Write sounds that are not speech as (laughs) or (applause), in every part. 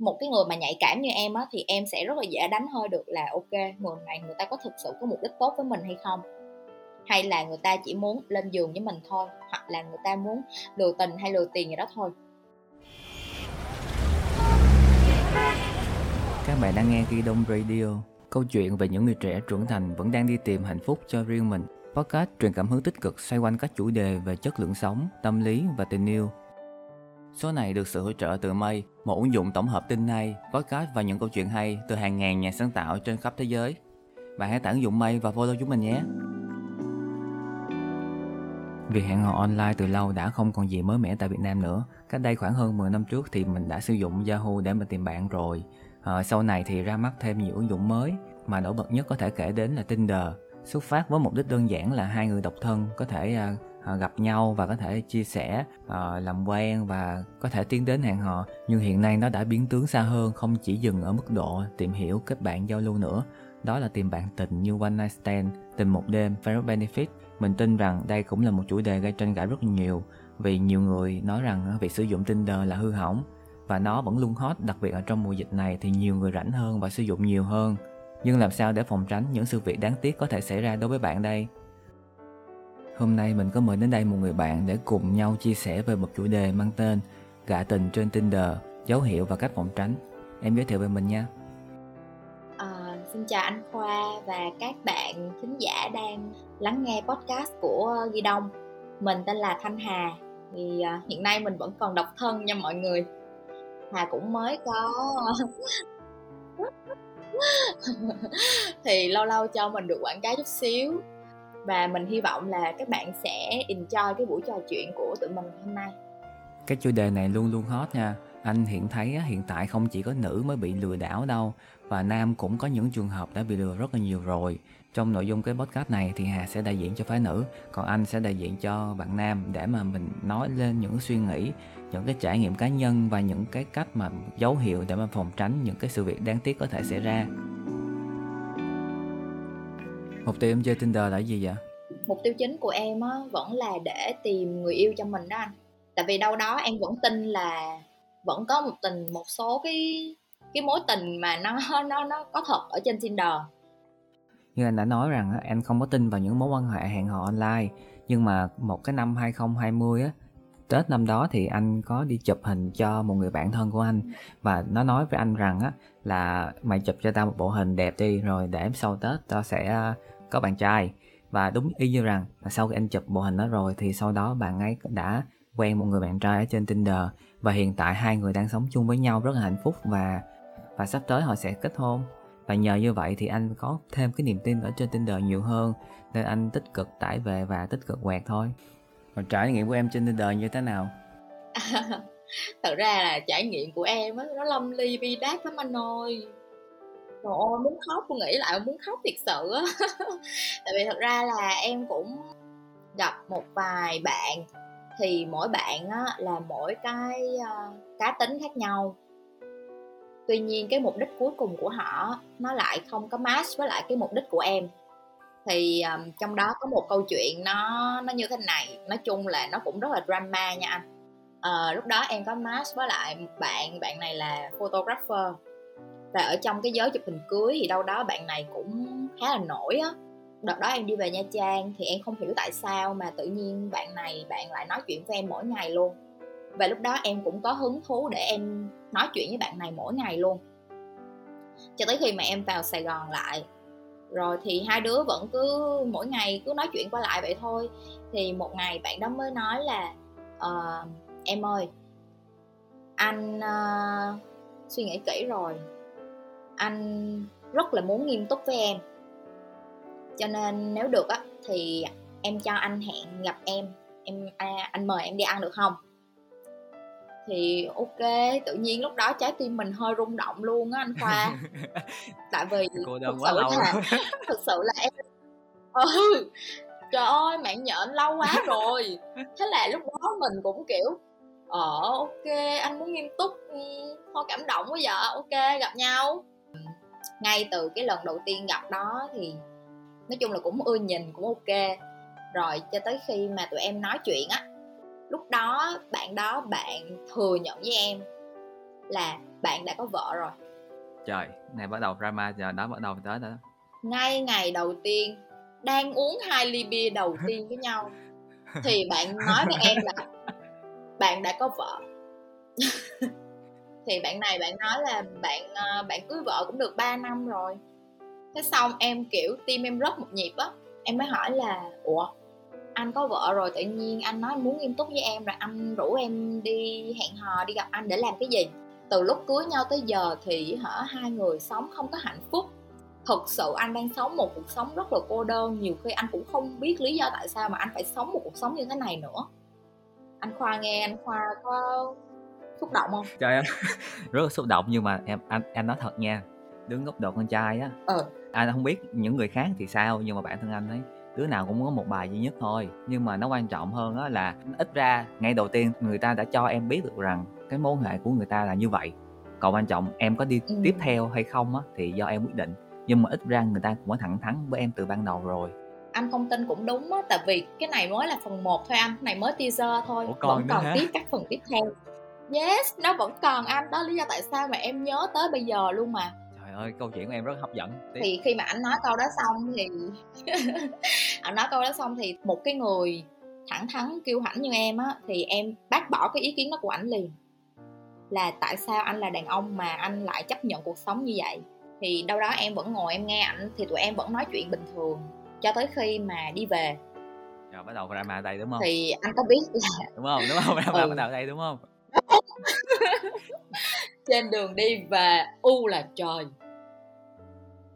một cái người mà nhạy cảm như em á, thì em sẽ rất là dễ đánh hơi được là ok người này người ta có thực sự có mục đích tốt với mình hay không? Hay là người ta chỉ muốn lên giường với mình thôi, hoặc là người ta muốn lừa tình hay lừa tiền gì đó thôi? Các bạn đang nghe Ghi Đông Radio. Câu chuyện về những người trẻ trưởng thành vẫn đang đi tìm hạnh phúc cho riêng mình. Podcast truyền cảm hứng tích cực xoay quanh các chủ đề về chất lượng sống, tâm lý và tình yêu. Số này được sự hỗ trợ từ Mây, một ứng dụng tổng hợp tin hay, podcast và những câu chuyện hay từ hàng ngàn nhà sáng tạo trên khắp thế giới. Bạn hãy tải ứng dụng Mây và follow chúng mình nhé. Việc hẹn hò online từ lâu đã không còn gì mới mẻ tại Việt Nam nữa. Cách đây khoảng hơn 10 năm trước thì mình đã sử dụng Yahoo để mà tìm bạn rồi. À, sau này thì ra mắt thêm nhiều ứng dụng mới mà nổi bật nhất có thể kể đến là Tinder. Xuất phát với mục đích đơn giản là hai người độc thân có thể à, Ờ, gặp nhau và có thể chia sẻ ờ, làm quen và có thể tiến đến hẹn hò. Nhưng hiện nay nó đã biến tướng xa hơn, không chỉ dừng ở mức độ tìm hiểu kết bạn giao lưu nữa. Đó là tìm bạn tình như one night stand, tình một đêm friend benefit. Mình tin rằng đây cũng là một chủ đề gây tranh cãi rất nhiều, vì nhiều người nói rằng ờ, việc sử dụng Tinder là hư hỏng và nó vẫn luôn hot, đặc biệt ở trong mùa dịch này thì nhiều người rảnh hơn và sử dụng nhiều hơn. Nhưng làm sao để phòng tránh những sự việc đáng tiếc có thể xảy ra đối với bạn đây? Hôm nay mình có mời đến đây một người bạn để cùng nhau chia sẻ về một chủ đề mang tên Gạ tình trên Tinder, dấu hiệu và cách phòng tránh. Em giới thiệu về mình nha. À, xin chào anh Khoa và các bạn khán giả đang lắng nghe podcast của Ghi Đông. Mình tên là Thanh Hà. Thì ờ, hiện nay mình vẫn còn độc thân nha mọi người. Hà cũng mới có (laughs) thì lâu lâu cho mình được quảng cáo chút xíu và mình hy vọng là các bạn sẽ enjoy cái buổi trò chuyện của tụi mình hôm nay. Cái chủ đề này luôn luôn hot nha. Anh hiện thấy hiện tại không chỉ có nữ mới bị lừa đảo đâu, và nam cũng có những trường hợp đã bị lừa rất là nhiều rồi. Trong nội dung cái podcast này thì hà sẽ đại diện cho phái nữ, còn anh sẽ đại diện cho bạn nam để mà mình nói lên những suy nghĩ, những cái trải nghiệm cá nhân và những cái cách mà dấu hiệu để mà phòng tránh những cái sự việc đáng tiếc có thể xảy ra. Mục tiêu em chơi Tinder là gì vậy? Mục tiêu chính của em á, vẫn là để tìm người yêu cho mình đó anh. Tại vì đâu đó em vẫn tin là vẫn có một tình một số cái cái mối tình mà nó nó nó có thật ở trên Tinder. Như anh đã nói rằng anh không có tin vào những mối quan hệ hẹn hò online. Nhưng mà một cái năm 2020 á Tết năm đó thì anh có đi chụp hình cho một người bạn thân của anh. Và nó nói với anh rằng á là mày chụp cho tao một bộ hình đẹp đi rồi để sau Tết tao sẽ có bạn trai. Và đúng y như rằng là sau khi anh chụp bộ hình đó rồi, thì sau đó bạn ấy đã quen một người bạn trai ở trên Tinder. Và hiện tại hai người đang sống chung với nhau rất là hạnh phúc và và sắp tới họ sẽ kết hôn. Và nhờ như vậy thì anh có thêm cái niềm tin ở trên Tinder nhiều hơn, nên anh tích cực tải về và tích cực quẹt thôi. Còn trải nghiệm của em trên Tinder như thế nào? (laughs) Thật ra là trải nghiệm của em á, nó lâm ly bi đát lắm anh ơi. Trời ơi muốn khóc tôi nghĩ lại muốn khóc thiệt sự á. (laughs) Tại vì thật ra là em cũng gặp một vài bạn Thì mỗi bạn á là mỗi cái uh, cá tính khác nhau. Tuy nhiên cái mục đích cuối cùng của họ nó lại không có match với lại cái mục đích của em. Thì um, trong đó có một câu chuyện nó nó như thế này nói chung là nó cũng rất là drama nha anh. Uh, lúc đó em có match với lại bạn bạn này là photographer và ở trong cái giới chụp hình cưới thì đâu đó bạn này cũng khá là nổi á. Đợt đó em đi về nha trang thì em không hiểu tại sao mà tự nhiên bạn này bạn lại nói chuyện với em mỗi ngày luôn. Và lúc đó em cũng có hứng thú để em nói chuyện với bạn này mỗi ngày luôn. Cho tới khi mà em vào sài gòn lại. Rồi thì hai đứa vẫn cứ mỗi ngày cứ nói chuyện qua lại vậy thôi. Thì một ngày bạn đó mới nói là uh, em ơi anh uh, suy nghĩ kỹ rồi anh rất là muốn nghiêm túc với em. Cho nên nếu được á thì em cho anh hẹn gặp em. Em à, anh mời em đi ăn được không? Thì ok tự nhiên lúc đó trái tim mình hơi rung động luôn á anh khoa. (laughs) Tại vì Cô thực sự lâu. là (laughs) thực sự là em ừ trời ơi mạng nhện lâu quá rồi. Thế là lúc đó mình cũng kiểu ờ ok anh muốn nghiêm túc ừ, thôi cảm động quá giờ ok gặp nhau ngay từ cái lần đầu tiên gặp đó thì nói chung là cũng ưa nhìn cũng ok. Rồi cho tới khi mà tụi em nói chuyện á lúc đó bạn đó bạn thừa nhận với em là bạn đã có vợ rồi. Trời này bắt đầu drama giờ đó bắt đầu tới đó. Ngay ngày đầu tiên đang uống hai ly bia đầu (laughs) tiên với nhau thì bạn nói với em là bạn đã có vợ (laughs) thì bạn này bạn nói là bạn ờ, bạn cưới vợ cũng được 3 năm rồi. Thế xong em, kiểu tim em rớt một nhịp á, em mới hỏi là, ủa, anh có vợ rồi? Tự nhiên anh nói muốn nghiêm túc với em rồi anh rủ em đi hẹn hò, đi gặp anh để làm cái gì? Từ lúc cưới nhau tới giờ thì hả, hai người sống không có hạnh phúc. Thực sự anh đang sống một cuộc sống rất là cô đơn. Nhiều khi anh cũng không biết lý do tại sao mà anh phải sống một cuộc sống như thế này nữa. Anh khoa nghe, anh khoa có xúc động không trời ơi (laughs) rất là xúc động nhưng mà em anh em nói thật nha đứng góc độ con trai á ừ. anh không biết những người khác thì sao nhưng mà bản thân anh ấy đứa nào cũng có một bài duy nhất thôi nhưng mà nó quan trọng hơn á là ít ra ngay đầu tiên người ta đã cho em biết được rằng cái mối hệ của người ta là như vậy còn quan trọng em có đi ừ. tiếp theo hay không á thì do em quyết định nhưng mà ít ra người ta cũng có thẳng thắn với em từ ban đầu rồi anh không tin cũng đúng á tại vì cái này mới là phần 1 thôi anh cái này mới teaser thôi Ủa, còn vẫn còn hả? tiếp các phần tiếp theo yes nó vẫn còn anh. Đó lý do tại sao mà em nhớ tới bây giờ luôn mà. Trời ơi câu chuyện của em rất hấp dẫn. Tiếp. thì khi mà anh nói câu đó xong thì (laughs) anh nói câu đó xong thì một cái người thẳng thắn kiêu hãnh như em á thì em bác bỏ cái ý kiến đó của ảnh liền. Là tại sao anh là đàn ông mà anh lại chấp nhận cuộc sống như vậy? Thì đâu đó em vẫn ngồi em nghe ảnh thì tụi em vẫn nói chuyện bình thường cho tới khi mà đi về. Rồi bắt đầu drama đây đúng không? Thì anh có biết là đúng không? Đúng không? (laughs) Drama ừ. bắt đầu đây đúng không (laughs) trên đường đi về u là trời.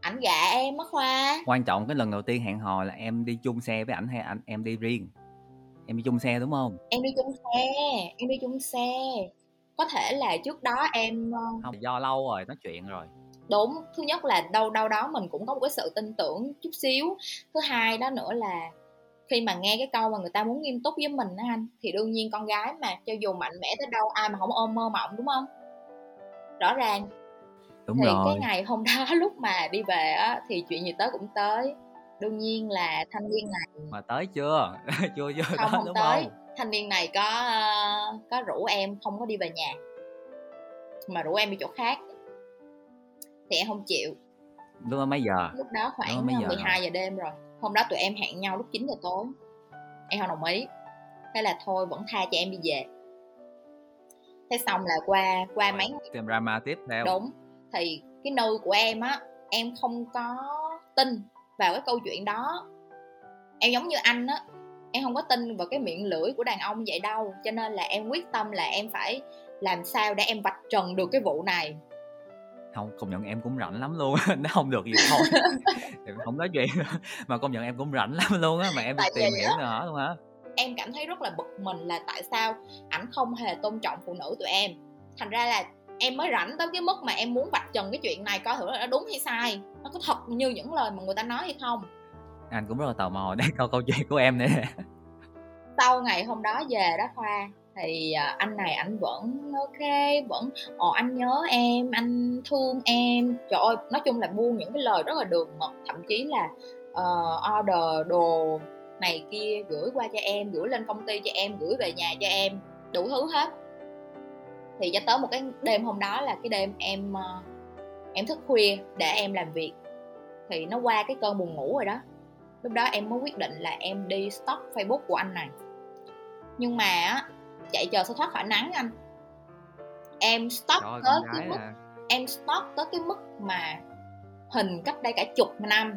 Ảnh gạ em á khoa. Quan trọng cái lần đầu tiên hẹn hò là em đi chung xe với ảnh hay anh em đi riêng? Em đi chung xe đúng không? Em đi chung xe em đi chung xe. Có thể là trước đó em ờ, không do lâu rồi nói chuyện rồi. Đúng thứ nhất là đâu đâu đó mình cũng có một cái sự tin tưởng chút xíu. Thứ hai đó nữa là khi mà nghe cái câu mà người ta muốn nghiêm túc với mình á anh thì đương nhiên con gái mà cho dù mạnh mẽ tới đâu ai mà không ôm mơ mộng đúng không? Rõ ràng. Đúng thì rồi. cái ngày hôm đó (laughs) lúc mà đi về á thì chuyện gì tới cũng tới. Đương nhiên là thanh niên này mà tới chưa? (laughs) Chưa chưa không, tới, không đúng tới. không? thanh niên này có có rủ em không có đi về nhà. Mà rủ em đi chỗ khác. Thì em không chịu. Lúc đó mấy giờ? Lúc đó khoảng mấy giờ? 12 giờ đêm rồi hôm đó tụi em hẹn nhau lúc 9 giờ tối. Em không đồng ý. Thế là thôi vẫn tha cho em đi về. Thế xong là qua qua mấy tìm drama tiếp theo. Đúng. Thì cái nơi của em á em không có tin vào cái câu chuyện đó. Em giống như anh á em không có tin vào cái miệng lưỡi của đàn ông vậy đâu. Cho nên là em quyết tâm là em phải làm sao để em vạch trần được cái vụ này không công nhận em cũng rảnh lắm luôn (laughs) nó không được gì thôi. Không nói chuyện (laughs) mà công nhận em cũng rảnh lắm luôn á mà em tại tìm hiểu nữa luôn hả? em cảm thấy rất là bực mình là tại sao ảnh không hề tôn trọng phụ nữ tụi em. Thành ra là em mới rảnh tới cái mức mà em muốn vạch trần cái chuyện này coi thử là nó đúng hay sai nó có thật như những lời mà người ta nói hay không. Anh cũng rất là tò mò (laughs) để câu câu chuyện của em nữa sau ngày hôm đó về đó khoa thì à, anh này anh vẫn ok vẫn ồ anh nhớ em anh thương em. Trời ơi nói chung là buông những cái lời rất là đường mật thậm chí là uh, order đồ này kia gửi qua cho em gửi lên công ty cho em gửi về nhà cho em đủ thứ hết. Thì cho tới một cái đêm hôm đó là cái đêm em uh, em thức khuya để em làm việc. Thì nó qua cái cơn buồn ngủ rồi đó. Lúc đó em mới quyết định là em đi stop facebook của anh này. Nhưng mà chạy chờ sao thoát khỏi nắng anh. Em stop Trời tới cái mức à. em stop tới cái mức mà hình cách đây cả chục năm.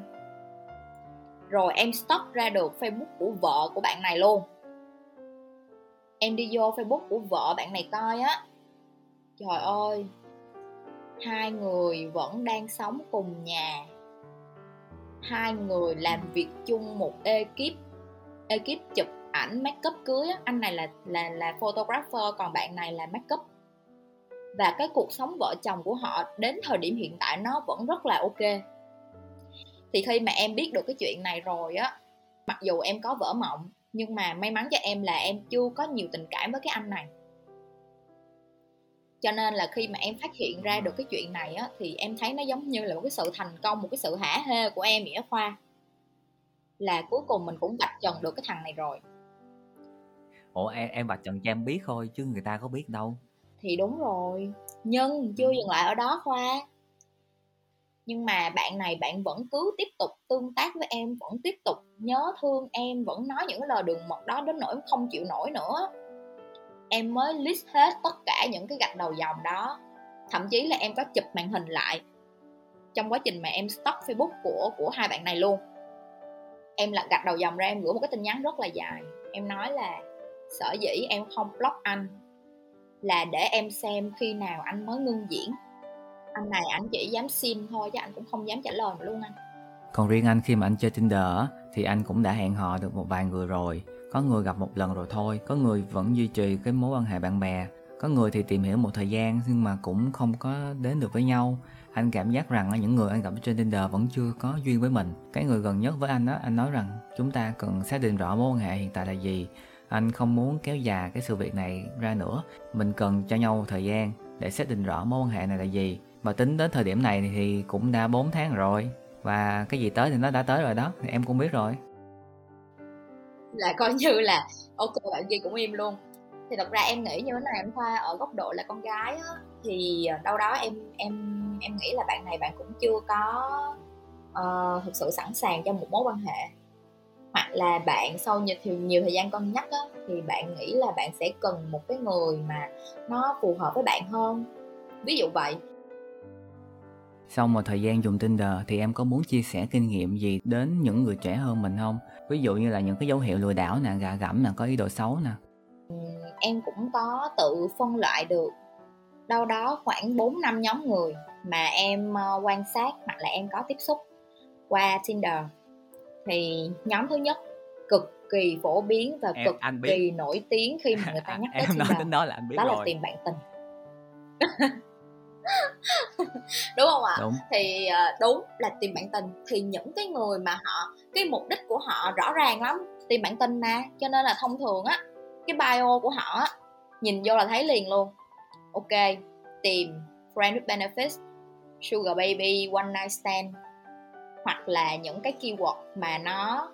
Rồi em stop ra được facebook của vợ của bạn này luôn. Em đi vô facebook của vợ bạn này coi á. Trời ơi hai người vẫn đang sống cùng nhà. Hai người làm việc chung một ekip ekip chụp ảnh make up cưới á, anh này là là là photographer còn bạn này là make up. Và cái cuộc sống vợ chồng của họ đến thời điểm hiện tại nó vẫn rất là ok. Thì khi mà em biết được cái chuyện này rồi á mặc dù em có vỡ mộng nhưng mà may mắn cho em là em chưa có nhiều tình cảm với cái anh này. Cho nên là khi mà em phát hiện ra được cái chuyện này á thì em thấy nó giống như là một cái sự thành công một cái sự hả hê của em nghĩa khoa. Là cuối cùng mình cũng vạch trần được cái thằng này rồi ủa, em em vạch trần cho em biết thôi, chứ người ta có biết đâu. Thì đúng rồi, nhưng chưa dừng lại ở đó khoa. Nhưng mà bạn này bạn vẫn cứ tiếp tục tương tác với em, vẫn tiếp tục nhớ thương em, vẫn nói những cái lời đường mật đó đến nỗi không chịu nổi nữa. Em mới list hết tất cả những cái gạch đầu dòng đó. Thậm chí là em có chụp màn hình lại trong quá trình mà em stalk facebook của của hai bạn này luôn. Em là gạch đầu dòng ra, em gửi một cái tin nhắn rất là dài. Em nói là sở dĩ em không block anh là để em xem khi nào anh mới ngưng diễn. Anh này anh chỉ dám xin thôi chứ anh cũng không dám trả lời mà luôn anh. Còn riêng anh khi mà anh chơi Tinder thì anh cũng đã hẹn hò được một vài người rồi. Có người gặp một lần rồi thôi, có người vẫn duy trì cái mối quan hệ bạn bè. Có người thì tìm hiểu một thời gian nhưng mà cũng không có đến được với nhau. Anh cảm giác rằng những người anh gặp trên Tinder vẫn chưa có duyên với mình. Cái người gần nhất với anh đó anh nói rằng chúng ta cần xác định rõ mối quan hệ hiện tại là gì anh không muốn kéo dài cái sự việc này ra nữa. Mình cần cho nhau thời gian để xác định rõ mối quan hệ này là gì. Mà tính đến thời điểm này thì cũng đã 4 tháng rồi. Và cái gì tới thì nó đã tới rồi đó thì em cũng biết rồi. Là coi như là ok bạn gì cũng im luôn. Thì thật ra em nghĩ như thế này em khoa ở góc độ là con gái á, thì đâu đó em em em nghĩ là bạn này bạn cũng chưa có uh, thực sự sẵn sàng cho một mối quan hệ hoặc là bạn sau nhiều, nhiều thời gian cân nhắc á, thì bạn nghĩ là bạn sẽ cần một cái người mà nó phù hợp với bạn hơn ví dụ vậy sau một thời gian dùng Tinder thì em có muốn chia sẻ kinh nghiệm gì đến những người trẻ hơn mình không? Ví dụ như là những cái dấu hiệu lừa đảo nè, gạ gẫm nè, có ý đồ xấu nè. Em cũng có tự phân loại được đâu đó khoảng 4 năm nhóm người mà em ờ, quan sát hoặc là em có tiếp xúc qua Tinder. Thì nhóm thứ nhất cực kỳ phổ biến và em, cực anh biết. kỳ nổi tiếng khi mà người ta (laughs) nhắc tới em. Nói đến đó là anh biết đó rồi. là tìm bạn tình. (laughs) đúng không ạ đúng. thì uh, đúng là tìm bạn tình thì những cái người mà họ cái mục đích của họ rõ ràng lắm tìm bạn tình mà cho nên là thông thường á cái bio của họ á nhìn vô là thấy liền luôn ok tìm friend with benefits sugar baby one night stand hoặc là những cái keyword mà nó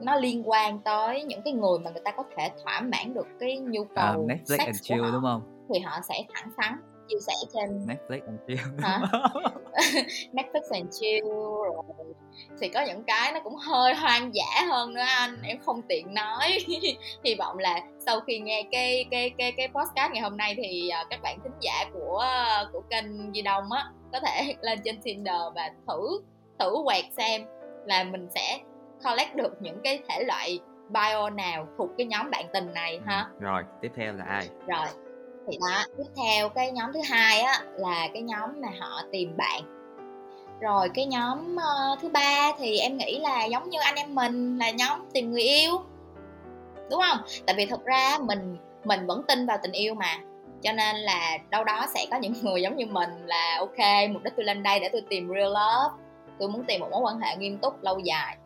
nó liên quan tới những cái người mà người ta có thể thỏa mãn được cái nhu à, cầu uh, Netflix sex and chill của họ, đúng không? thì họ sẽ thẳng thắn chia sẻ trên Netflix and chill. Hả? (laughs) (laughs) Netflix and chill rồi thì có những cái nó cũng hơi hoang dã hơn nữa anh em không tiện nói. (laughs) Hy vọng là sau khi nghe cái cái cái cái podcast ngày hôm nay thì uh, các bạn thính giả của của kênh Di Đông á có thể lên trên Tinder và thử thử quẹt xem là mình sẽ collect được những cái thể loại bio nào thuộc cái nhóm bạn tình này ha. Rồi tiếp theo là ai? Rồi thì đó tiếp theo cái nhóm thứ hai á là cái nhóm mà họ tìm bạn. Rồi cái nhóm uh, thứ ba thì em nghĩ là giống như anh em mình là nhóm tìm người yêu đúng không? Tại vì thực ra mình mình vẫn tin vào tình yêu mà cho nên là đâu đó sẽ có những người giống như mình là ok mục đích tôi lên đây để tôi tìm real love tôi muốn tìm một mối quan hệ nghiêm túc lâu dài.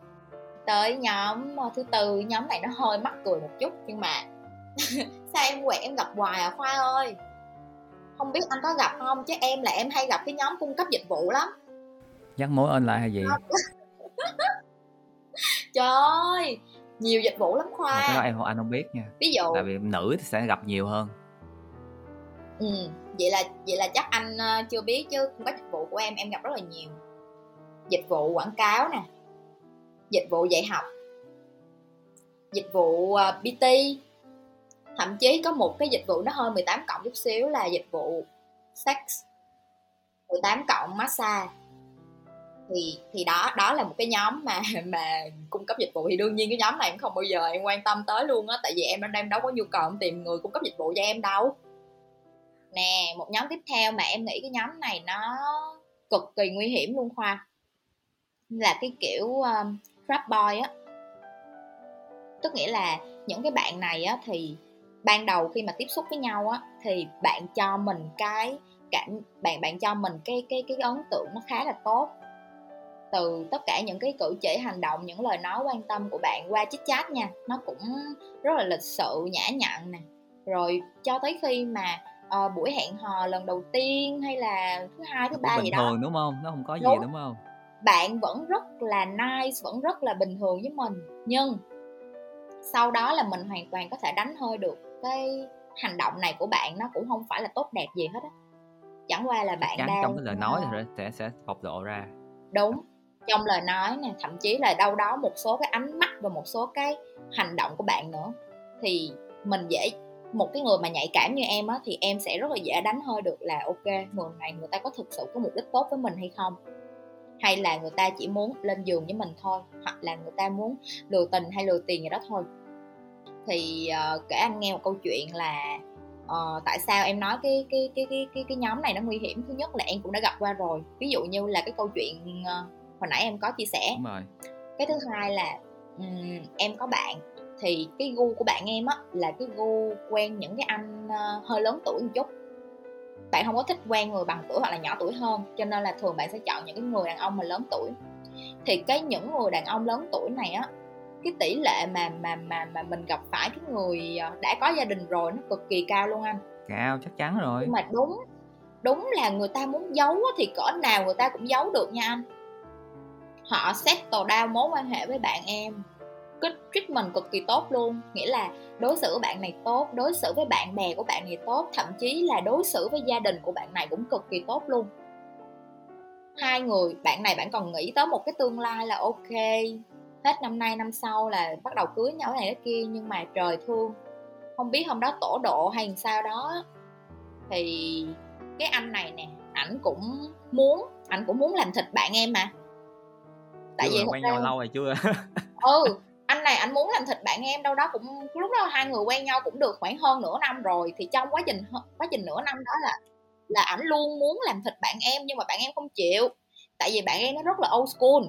Tới nhóm ờ, thứ tư nhóm này nó hơi mắc cười một chút nhưng mà (laughs) sao em quẹt em gặp hoài à khoa ơi? Không biết anh có gặp không? Chứ em là em hay gặp cái nhóm cung cấp dịch vụ lắm. Dắt mối online hay gì? (laughs) Trời ơi nhiều dịch vụ lắm khoa. Cái đó em anh không biết nha. Ví dụ tại vì nữ thì sẽ gặp nhiều hơn. Ừ vậy là vậy là chắc anh ờ, chưa biết chứ cung cấp dịch vụ của em em gặp rất là nhiều dịch vụ quảng cáo nè. Dịch vụ dạy học. Dịch vụ à, PT thậm chí có một cái dịch vụ nó hơn 18 cộng chút xíu là dịch vụ sex. 18 cộng massage. Thì thì đó đó là một cái nhóm mà (laughs) mà cung cấp dịch vụ. Thì đương nhiên cái nhóm này em không bao giờ em quan tâm tới luôn á, tại vì em đang đâu có nhu cầu em tìm người cung cấp dịch vụ cho em đâu. Nè, một nhóm tiếp theo mà em nghĩ cái nhóm này nó cực kỳ nguy hiểm luôn khoa là cái kiểu um, crap boy á. Tức nghĩa là những cái bạn này á thì ban đầu khi mà tiếp xúc với nhau á thì bạn cho mình cái cảm bạn bạn cho mình cái cái cái ấn tượng nó khá là tốt. Từ tất cả những cái cử chỉ hành động những lời nói quan tâm của bạn qua chit chat nha nó cũng rất là lịch sự nhã nhặn nè. Rồi cho tới khi mà uh, buổi hẹn hò lần đầu tiên hay là thứ hai thứ ba gì đó. đúng không? Nó không có đúng. gì đúng không bạn vẫn rất là nice vẫn rất là bình thường với mình. Nhưng sau đó là mình hoàn toàn có thể đánh hơi được cái hành động này của bạn nó cũng không phải là tốt đẹp gì hết á. Chẳng qua là bạn Chắn đang trong cái lời nói rồi sẽ sẽ bộc lộ ra. Đúng trong lời nói nè thậm chí là đâu đó một số cái ánh mắt và một số cái hành động của bạn nữa. Thì mình dễ một cái người mà nhạy cảm như em á thì em sẽ rất là dễ đánh hơi được là ok người này người ta có thực sự có mục đích tốt với mình hay không hay là người ta chỉ muốn lên giường với mình thôi hoặc là người ta muốn lừa tình hay lừa tiền gì đó thôi. Thì uh, kể anh nghe một câu chuyện là uh, tại sao em nói cái cái cái cái cái cái nhóm này nó nguy hiểm? Thứ nhất là em cũng đã gặp qua rồi. Ví dụ như là cái câu chuyện uh, hồi nãy em có chia sẻ. Đúng rồi. cái thứ hai là um, em có bạn. Thì cái gu của bạn em á là cái gu quen những cái anh uh, hơi lớn tuổi một chút bạn không có thích quen người bằng tuổi hoặc là nhỏ tuổi hơn cho nên là thường bạn sẽ chọn những cái người đàn ông mà lớn tuổi. Thì cái những người đàn ông lớn tuổi này á cái tỷ lệ mà mà mà mà mình gặp phải cái người ờ, đã có gia đình rồi nó cực kỳ cao luôn anh. Cao chắc chắn rồi. Nhưng mà đúng đúng là người ta muốn giấu thì cỡ nào người ta cũng giấu được nha anh. Họ settle down mối quan hệ với bạn em cái treatment cực kỳ tốt luôn. Nghĩa là đối xử với bạn này tốt đối xử với bạn bè của bạn này tốt thậm chí là đối xử với gia đình của bạn này cũng cực kỳ tốt luôn. Hai người bạn này bạn còn nghĩ tới một cái tương lai là ok hết năm nay năm sau là bắt đầu cưới nhau này cái kia nhưng mà trời thương. Không biết hôm đó tổ độ hay sao đó. Thì cái anh này nè ảnh cũng muốn ảnh cũng muốn làm thịt bạn em mà. Tại vì quen nhau lâu rồi chưa? Ừ anh này anh muốn làm thịt bạn em đâu đó cũng, lúc đó hai người quen nhau cũng được khoảng hơn nửa năm rồi. Thì trong quá trình quá trình nửa năm đó là là ảnh luôn muốn làm thịt bạn em nhưng mà bạn em không chịu. Tại vì bạn em nó rất là old school.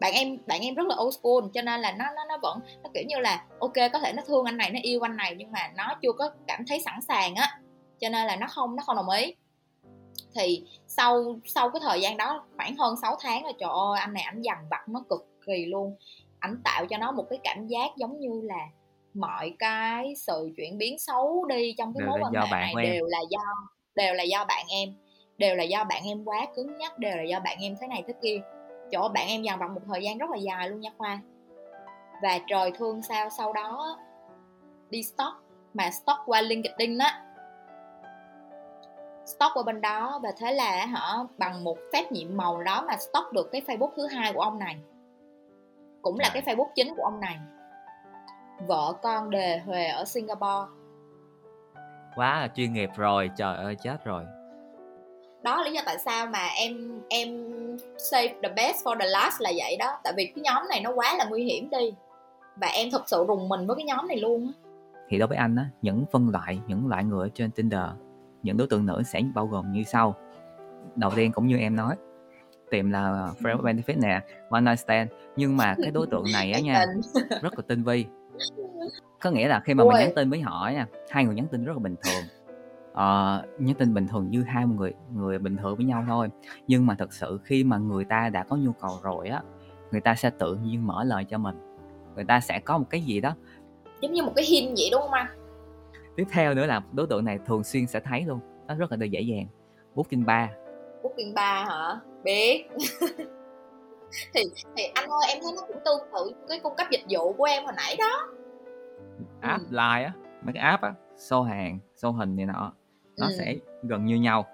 Bạn em bạn em rất là old school, cho nên là nó nó nó vẫn, nó kiểu như là, ok, có thể nó thương anh này, nó yêu anh này nhưng mà nó chưa có cảm thấy sẵn sàng á. Cho nên là nó không nó không đồng ý. Thì sau sau cái thời gian đó khoảng hơn 6 tháng rồi trời ơi, anh này ảnh dằn vặt, nó cực kỳ luôn ảnh tạo cho nó một cái cảm giác giống như là mọi cái sự chuyển biến xấu đi trong cái mối quan hệ này đều là do đều là do bạn em đều là do bạn em quá cứng nhắc đều là do bạn em thế này thế kia. Chỗ bạn em dằn vặt một thời gian rất là dài luôn nha khoa. Và trời thương sao sau đó đi stock mà stock qua linkedin á. Stock qua bên đó và thế là họ bằng một phép nhiệm màu đó mà stock được cái facebook thứ hai của ông này cũng là cái facebook chính của ông này. Vợ con đề huề ở singapore. Quá là chuyên nghiệp rồi trời ơi chết rồi. Đó là lý do tại sao mà em em save the best for the last là vậy đó. Tại vì cái nhóm này nó quá là nguy hiểm đi. Và em thật sự rùng mình với cái nhóm này luôn thì đối với anh á những phân loại những loại người trên tinder những đối tượng nữ sẽ bao gồm như sau. Đầu tiên cũng như em nói tìm là friend ừ. benefit nè one night stand. Nhưng mà cái đối tượng này á nha (laughs) rất là tinh vi. Có nghĩa là khi mà mình nhắn tin với họ nha hai người nhắn tin rất là bình thường. Uh, nhắn tin bình thường như hai người người bình thường với nhau thôi. Nhưng mà thật sự khi mà người ta đã có nhu cầu rồi á người ta sẽ tự nhiên mở lời cho mình. Người ta sẽ có một cái gì đó. Giống như một cái hint vậy đúng không anh? Tiếp theo nữa là đối tượng này thường xuyên sẽ thấy luôn. Nó rất là dễ dàng. Booking bar booking bar hả biết (laughs) thì thì anh ơi em thấy nó cũng tương tự cái cung cấp dịch vụ của em hồi nãy đó app ừ. live á mấy cái app á show hàng show hình này nọ nó ừ. sẽ gần như nhau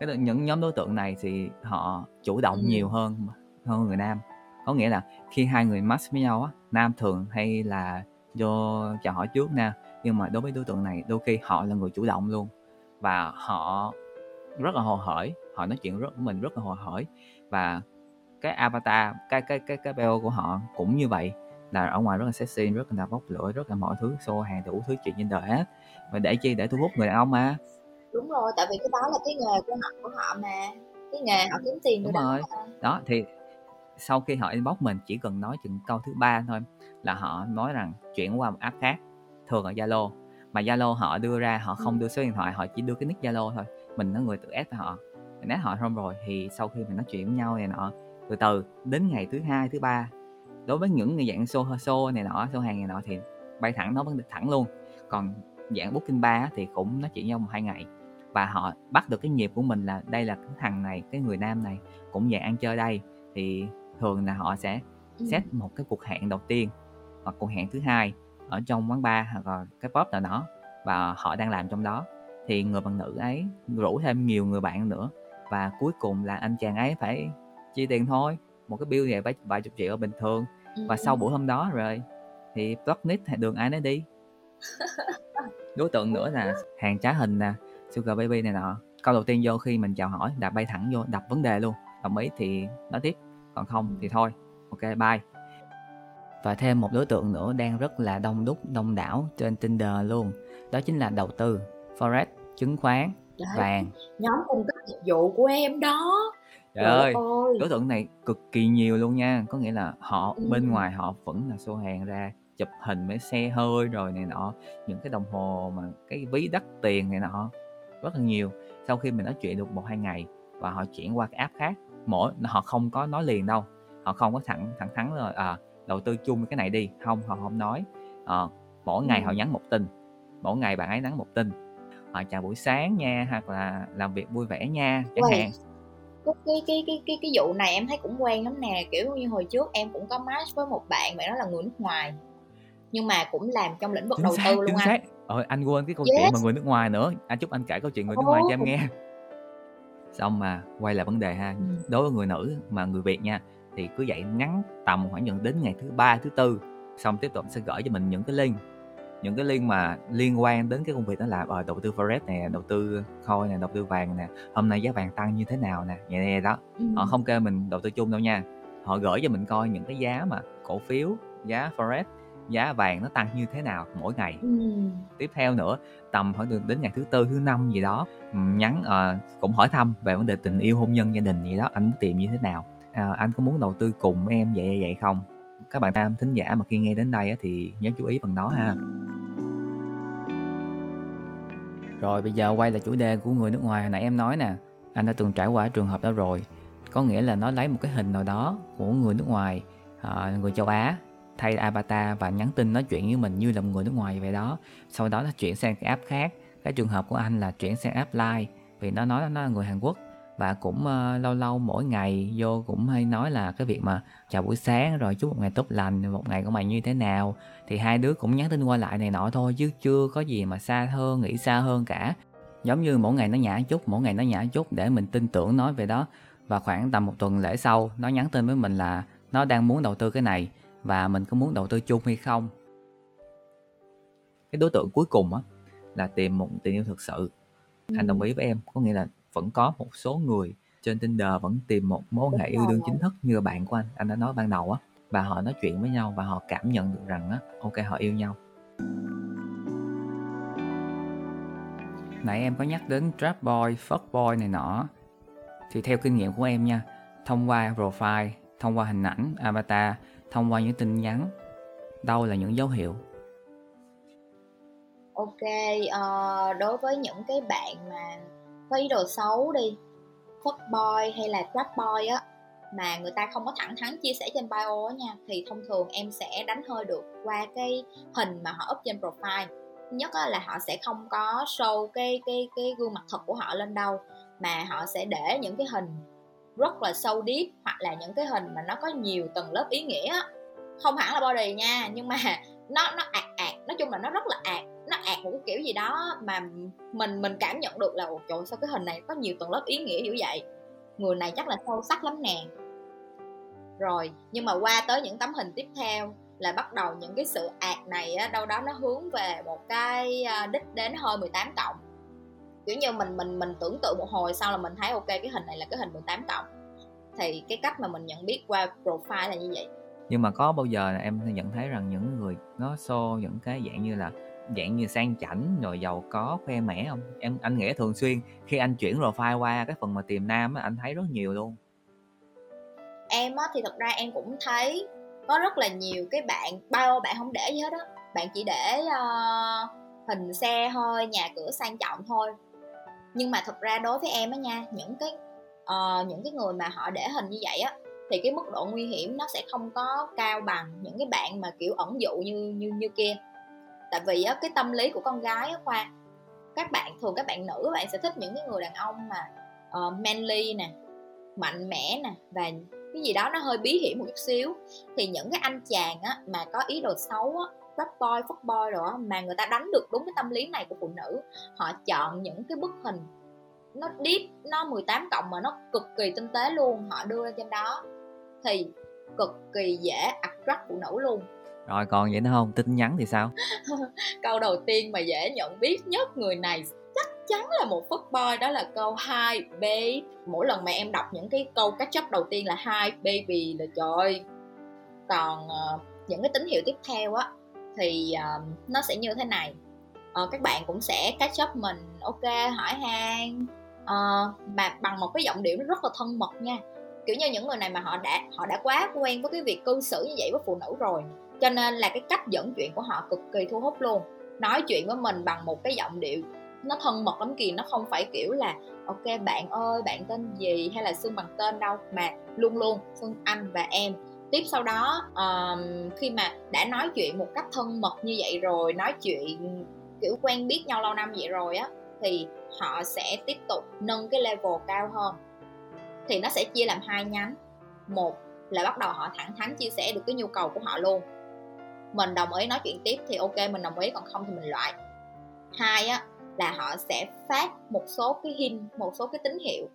cái những nhóm đối tượng này thì họ chủ động ừ. nhiều hơn hơn người nam có nghĩa là khi hai người match với nhau á nam thường hay là vô chào hỏi trước nè nhưng mà đối với đối tượng này đôi khi họ là người chủ động luôn và họ rất là hồ hởi họ nói chuyện rất mình rất là hồ hởi. Và cái avatar cái cái cái cái bio của họ cũng như vậy là ở ngoài rất là sexy rất là bốc lửa rất là mọi thứ xô hàng đủ thứ chuyện trên đời hết và để chi? Để thu hút người đàn ông mà. Đúng rồi tại vì cái đó là cái nghề của họ của họ mà. Cái nghề họ kiếm tiền đúng rồi đó. đó thì sau khi họ inbox mình chỉ cần nói chừng câu thứ ba thôi là họ nói rằng chuyển qua một app khác thường ở zalo. Mà zalo họ đưa ra họ không ừ. đưa số điện thoại họ chỉ đưa cái nick zalo thôi. Mình là người tự ép họ mình ép họ xong rồi thì sau khi mình nói chuyện với nhau này nọ từ từ đến ngày thứ hai thứ ba đối với những người dạng xô xô này nọ xô hàng này nọ thì bay thẳng nó vẫn được thẳng luôn. Còn dạng booking ba thì cũng nói chuyện nhau một hai ngày. Và họ bắt được cái nhịp của mình là đây là cái thằng này cái người nam này cũng dạng ăn chơi đây. Thì thường là họ sẽ ừ. set một cái cuộc hẹn đầu tiên hoặc cuộc hẹn thứ hai ở trong quán bar hoặc là cái pub nào đó và họ đang làm trong đó. Thì người bạn nữ ấy rủ thêm nhiều người bạn nữa và cuối cùng là anh chàng ấy phải chi tiền thôi một cái bill này phải vài chục triệu bình thường. Và sau buổi hôm đó rồi thì blocknit đường ai nấy đi. (laughs) Đối tượng nữa là hàng trá hình nè sugar baby này nọ. Câu đầu tiên vô khi mình chào hỏi đặt bay thẳng vô đập vấn đề luôn. Đồng ý thì nói tiếp còn không thì thôi. Ok bye. Và thêm một đối tượng nữa đang rất là đông đúc đông đảo trên Tinder luôn. Đó chính là đầu tư forex chứng khoán Đấy, vàng. Nhóm cung dịch vụ của em đó. Trời, ơi, ơi. đối tượng này cực kỳ nhiều luôn nha. Có nghĩa là họ ừ. bên ngoài họ vẫn là xô hàng ra chụp hình mấy xe hơi rồi này nọ những cái đồng hồ mà cái ví đắt tiền này nọ rất là nhiều. Sau khi mình nói chuyện được một hai ngày và họ chuyển qua cái app khác mỗi họ không có nói liền đâu. Họ không có thẳng thẳng thắn rồi à đầu tư chung cái này đi. Không họ không nói. À, mỗi ngày họ nhắn một tin. Mỗi ngày bạn ấy nhắn một tin họ chào buổi sáng nha hoặc là làm việc vui vẻ nha chẳng hạn cái cái cái cái cái vụ này em thấy cũng quen lắm nè kiểu như hồi trước em cũng có match với một bạn bạn đó là người nước ngoài nhưng mà cũng làm trong lĩnh vực chính đầu xác, tư luôn anh ờ, anh quên cái câu yes. chuyện mà người nước ngoài nữa anh chúc anh kể câu chuyện người nước oh. ngoài cho em nghe xong mà quay lại vấn đề ha ừ. đối với người nữ mà người việt nha thì cứ dậy ngắn tầm khoảng nhận đến ngày thứ ba thứ tư xong tiếp tục sẽ gửi cho mình những cái link những cái link mà liên quan đến cái công việc đó là ờ, đầu tư forex nè đầu tư coin nè đầu tư vàng nè hôm nay giá vàng tăng như thế nào nè vậy nè đó. Ừ. họ không kêu mình đầu tư chung đâu nha. Họ gửi cho mình coi những cái giá mà cổ phiếu giá forex giá vàng nó tăng như thế nào mỗi ngày. Ừ. tiếp theo nữa tầm khoảng đến ngày thứ tư thứ năm gì đó nhắn uh, cũng hỏi thăm về vấn đề tình yêu hôn nhân gia đình gì đó anh muốn tìm như thế nào? À, anh có muốn đầu tư cùng em vậy vậy không các bạn nam thính giả mà khi nghe đến đây thì nhớ chú ý phần đó ha. Rồi, bây giờ quay lại chủ đề của người nước ngoài hồi nãy em nói nè. Anh đã từng trải qua trường hợp đó rồi. Có nghĩa là nó lấy một cái hình nào đó của người nước ngoài à, người châu Á, thay avatar và nhắn tin nói chuyện với mình như là một người nước ngoài vậy đó. Sau đó nó chuyển sang cái app khác. Cái trường hợp của anh là chuyển sang app Line. Vì nó nói nó là người Hàn Quốc và cũng uh, lâu lâu mỗi ngày vô cũng hay nói là cái việc mà chào buổi sáng rồi chúc một ngày tốt lành một ngày của mày như thế nào? Thì hai đứa cũng nhắn tin qua lại này nọ thôi chứ chưa có gì mà xa hơn nghĩ xa hơn cả. Giống như mỗi ngày nó nhả chút mỗi ngày nó nhả chút để mình tin tưởng nói về đó. Và khoảng tầm một tuần lễ sau nó nhắn tin với mình là nó đang muốn đầu tư cái này và mình có muốn đầu tư chung hay không. Cái đối tượng cuối cùng á là tìm một tình yêu thực sự. Anh đồng ý với em có nghĩa là vẫn có một số người trên Tinder vẫn tìm một mối quan hệ yêu đương chính thức như bạn của anh anh đã nói ban đầu á và họ nói chuyện với nhau và họ cảm nhận được rằng á ok họ yêu nhau. Nãy em có nhắc đến trap boy, fuck boy này nọ. Thì theo kinh nghiệm của em nha thông qua profile thông qua hình ảnh avatar thông qua những tin nhắn đâu là những dấu hiệu? Ok uh, đối với những cái bạn mà có ý đồ xấu đi. Fuck boy hay là trap boy á, mà người ta không có thẳng thắn chia sẻ trên bio á nha, thì thông thường em sẽ đánh hơi được qua cái hình mà họ up trên profile. Nhất là họ sẽ không có show cái cái cái gương mặt thật của họ lên đâu, mà họ sẽ để những cái hình rất là sâu deep hoặc là những cái hình mà nó có nhiều tầng lớp ý nghĩa. Không hẳn là body nha, nhưng mà nó nó ạt ạt. Nói chung là nó rất là ạt nó ạt một cái kiểu gì đó mà mình mình cảm nhận được là trời sao cái hình này có nhiều tầng lớp ý nghĩa dữ vậy? Người này chắc là sâu sắc lắm nè. Rồi nhưng mà qua tới những tấm hình tiếp theo là bắt đầu những cái sự ạt này á, đâu đó nó hướng về một cái à, đích đến hơi 18 cộng. Kiểu như mình mình mình tưởng tượng một hồi sau là mình thấy ok cái hình này là cái hình 18 cộng. Thì cái cách mà mình nhận biết qua profile là như vậy nhưng mà có bao giờ là em nhận thấy rằng những người nó xô những cái dạng như là dạng như sang chảnh rồi giàu có khoe mẽ không? Em anh nghĩ thường xuyên khi anh chuyển profile qua cái phần mà tìm nam á anh thấy rất nhiều luôn. Em á thì thật ra em cũng thấy có rất là nhiều cái bạn bao bạn không để gì hết á. Bạn chỉ để uh, hình xe thôi nhà cửa sang trọng thôi. Nhưng mà thật ra đối với em á nha những cái uh, những cái người mà họ để hình như vậy á thì cái mức độ nguy hiểm nó sẽ không có cao bằng những cái bạn mà kiểu ẩn dụ như như như kia. Tại vì á, cái tâm lý của con gái á khoa các bạn thường các bạn nữ bạn sẽ thích những cái người đàn ông mà uh, manly nè mạnh mẽ nè và cái gì đó nó hơi bí hiểm một chút xíu. Thì những cái anh chàng á mà có ý đồ xấu á rap boy fuck boy rồi á mà người ta đánh được đúng cái tâm lý này của phụ nữ họ chọn những cái bức hình nó deep nó 18 cộng mà nó cực kỳ tinh tế luôn họ đưa lên trên đó thì cực kỳ dễ attract phụ nữ luôn. Rồi còn vậy nữa không? Tin nhắn thì sao? (laughs) Câu đầu tiên mà dễ nhận biết nhất người này chắc chắn là một phất boy đó là câu hi babe. Mỗi lần mà em đọc những cái câu cách chấp đầu tiên là hi baby là trời còn uh, những cái tín hiệu tiếp theo á thì uh, nó sẽ như thế này. Uh, các bạn cũng sẽ catch up mình ok hỏi han uh, mà bằng một cái giọng điệu nó rất là thân mật nha kiểu như những người này mà họ đã họ đã quá quen với cái việc cư xử như vậy với phụ nữ rồi. Cho nên là cái cách dẫn chuyện của họ cực kỳ thu hút luôn. Nói chuyện với mình bằng một cái giọng điệu nó thân mật lắm kìa nó không phải kiểu là ok bạn ơi bạn tên gì? Hay là xưng bằng tên đâu? Mà luôn luôn xưng anh và em. Tiếp sau đó um, khi mà đã nói chuyện một cách thân mật như vậy rồi nói chuyện kiểu quen biết nhau lâu năm vậy rồi á thì họ sẽ tiếp tục nâng cái level cao hơn thì nó sẽ chia làm hai nhánh một là bắt đầu họ thẳng thắn chia sẻ được cái nhu cầu của họ luôn. Mình đồng ý nói chuyện tiếp thì ok mình đồng ý còn không thì mình loại. Hai á là họ sẽ phát một số cái hint một số cái tín hiệu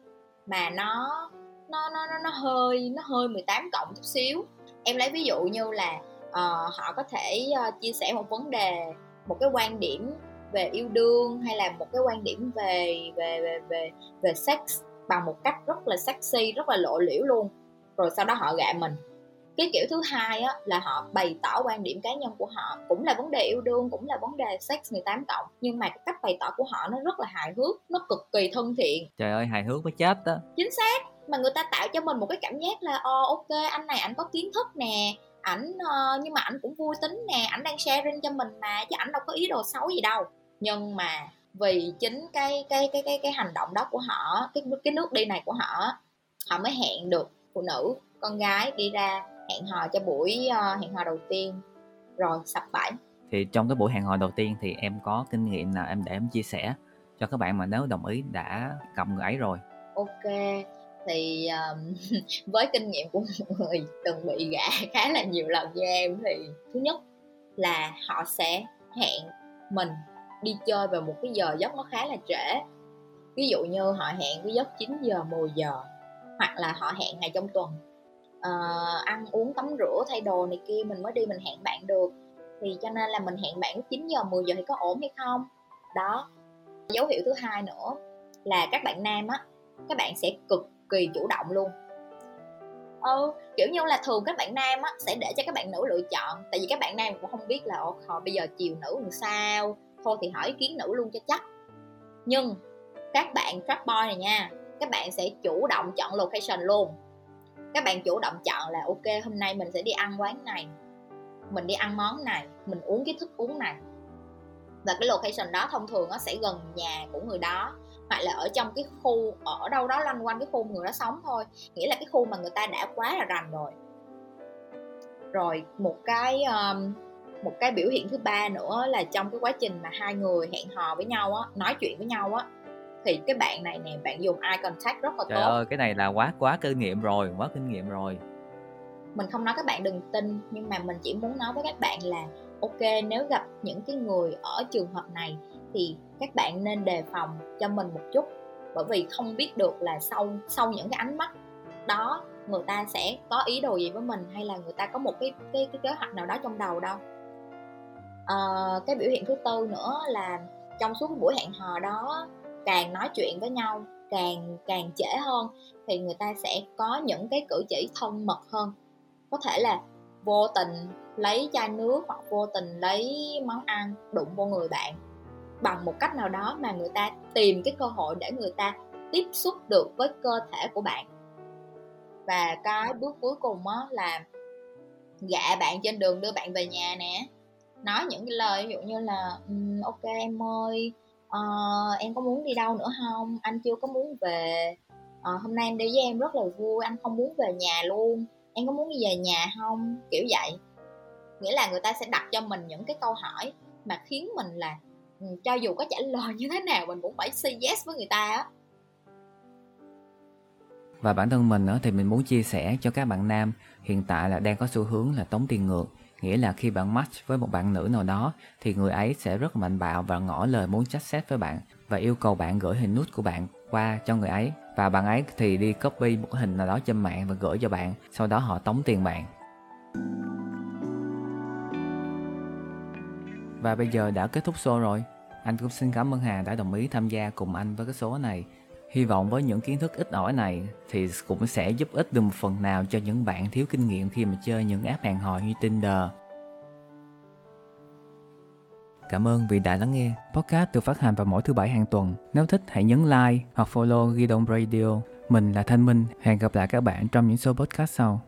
mà nó nó nó nó, nó hơi nó hơi 18 cộng chút xíu. Em lấy ví dụ như là uh, họ có thể uh, chia sẻ một vấn đề một cái quan điểm về yêu đương hay là một cái quan điểm về về về về về sex bằng một cách rất là sexy rất là lộ liễu luôn. Rồi sau đó họ gạ mình. Cái kiểu thứ hai á là họ bày tỏ quan điểm cá nhân của họ. Cũng là vấn đề yêu đương cũng là vấn đề sex 18 cộng. Nhưng mà cái cách bày tỏ của họ nó rất là hài hước nó cực kỳ thân thiện. Trời ơi hài hước với chết đó chính xác. Mà người ta tạo cho mình một cái cảm giác là ồ ok anh này ảnh có kiến thức nè. Ảnh uh, nhưng mà ảnh cũng vui tính nè. Ảnh đang sharing cho mình mà chứ ảnh đâu có ý đồ xấu gì đâu. Nhưng mà vì chính cái cái cái cái cái hành động đó của họ cái cái nước đi này của họ họ mới hẹn được phụ nữ con gái đi ra hẹn hò cho buổi uh, hẹn hò đầu tiên. Rồi sập bẫy. Thì trong cái buổi hẹn hò đầu tiên thì em có kinh nghiệm nào em để em chia sẻ cho các bạn mà nếu đồng ý đã cầm người ấy rồi. Ok thì um, (laughs) với kinh nghiệm của một người từng bị gạ (laughs) khá là nhiều lần như em thì thứ nhất là họ sẽ hẹn mình đi chơi vào một cái giờ giấc nó khá là trễ. Ví dụ như họ hẹn cái giấc 9 giờ 10 giờ hoặc là họ hẹn ngày trong tuần. À, ăn uống tắm rửa thay đồ này kia mình mới đi mình hẹn bạn được. Thì cho nên là mình hẹn bạn 9 giờ 10 giờ thì có ổn hay không? Đó. Dấu hiệu thứ hai nữa là các bạn nam á các bạn sẽ cực kỳ chủ động luôn. Ừ kiểu như là thường các bạn nam á sẽ để cho các bạn nữ lựa chọn. Tại vì các bạn nam cũng không biết là họ bây giờ chiều nữ làm sao? Thôi thì hỏi ý kiến nữ luôn cho chắc. Nhưng các bạn trap boy này nha các bạn sẽ chủ động chọn location luôn. Các bạn chủ động chọn là ok hôm nay mình sẽ đi ăn quán này mình đi ăn món này mình uống cái thức uống này. Và cái location đó thông thường nó sẽ gần nhà của người đó hoặc là ở trong cái khu ở đâu đó loanh quanh cái khu người đó sống thôi. Nghĩa là cái khu mà người ta đã quá là rành rồi. Rồi một cái um, một cái biểu hiện thứ ba nữa là trong cái quá trình mà hai người hẹn hò với nhau á nói chuyện với nhau á thì cái bạn này nè bạn dùng eye contact rất là Trời tốt. ơi cái này là quá quá kinh nghiệm rồi quá kinh nghiệm rồi. Mình không nói các bạn đừng tin nhưng mà mình chỉ muốn nói với các bạn là ok nếu gặp những cái người ở trường hợp này thì các bạn nên đề phòng cho mình một chút. Bởi vì không biết được là sau sau những cái ánh mắt đó người ta sẽ có ý đồ gì với mình hay là người ta có một cái cái cái kế hoạch nào đó trong đầu đâu uh, cái biểu hiện thứ tư nữa là trong suốt buổi hẹn hò đó càng nói chuyện với nhau càng càng trễ hơn thì người ta sẽ có những cái cử chỉ thân mật hơn. Có thể là vô tình lấy chai nước hoặc vô tình lấy món ăn đụng vô người bạn. Bằng một cách nào đó mà người ta tìm cái cơ hội để người ta tiếp xúc được với cơ thể của bạn. Và cái bước cuối cùng á là gạ bạn trên đường đưa bạn về nhà nè nói những cái lời ví dụ như là um, ok em ơi uh, em có muốn đi đâu nữa không? Anh chưa có muốn về. Uh, hôm nay em đi với em rất là vui anh không muốn về nhà luôn. Em có muốn đi về nhà không? Kiểu vậy. Nghĩa là người ta sẽ đặt cho mình những cái câu hỏi mà khiến mình là cho dù có trả lời (laughs) như thế nào mình cũng phải say yes với người ta á. Và bản thân mình nữa thì mình muốn chia sẻ cho các bạn nam hiện tại là đang có xu hướng là tống tiền ngược. Nghĩa là khi bạn match với một bạn nữ nào đó, thì người ấy sẽ rất mạnh bạo và ngỏ lời muốn chat xét với bạn và yêu cầu bạn gửi hình nút của bạn qua cho người ấy. Và bạn ấy thì đi copy một hình nào đó trên mạng và gửi cho bạn, sau đó họ tống tiền bạn. Và bây giờ đã kết thúc show rồi. Anh cũng xin cảm ơn Hà đã đồng ý tham gia cùng anh với cái số này hy vọng với những kiến thức ít ỏi này thì cũng sẽ giúp ích được một phần nào cho những bạn thiếu kinh nghiệm khi mà chơi những app hẹn hò như Tinder Cảm ơn vì đã lắng nghe. Podcast được phát hành vào mỗi thứ bảy hàng tuần. Nếu thích, hãy nhấn like hoặc follow Gidon Radio. Mình là Thanh Minh. Hẹn gặp lại các bạn trong những số podcast sau.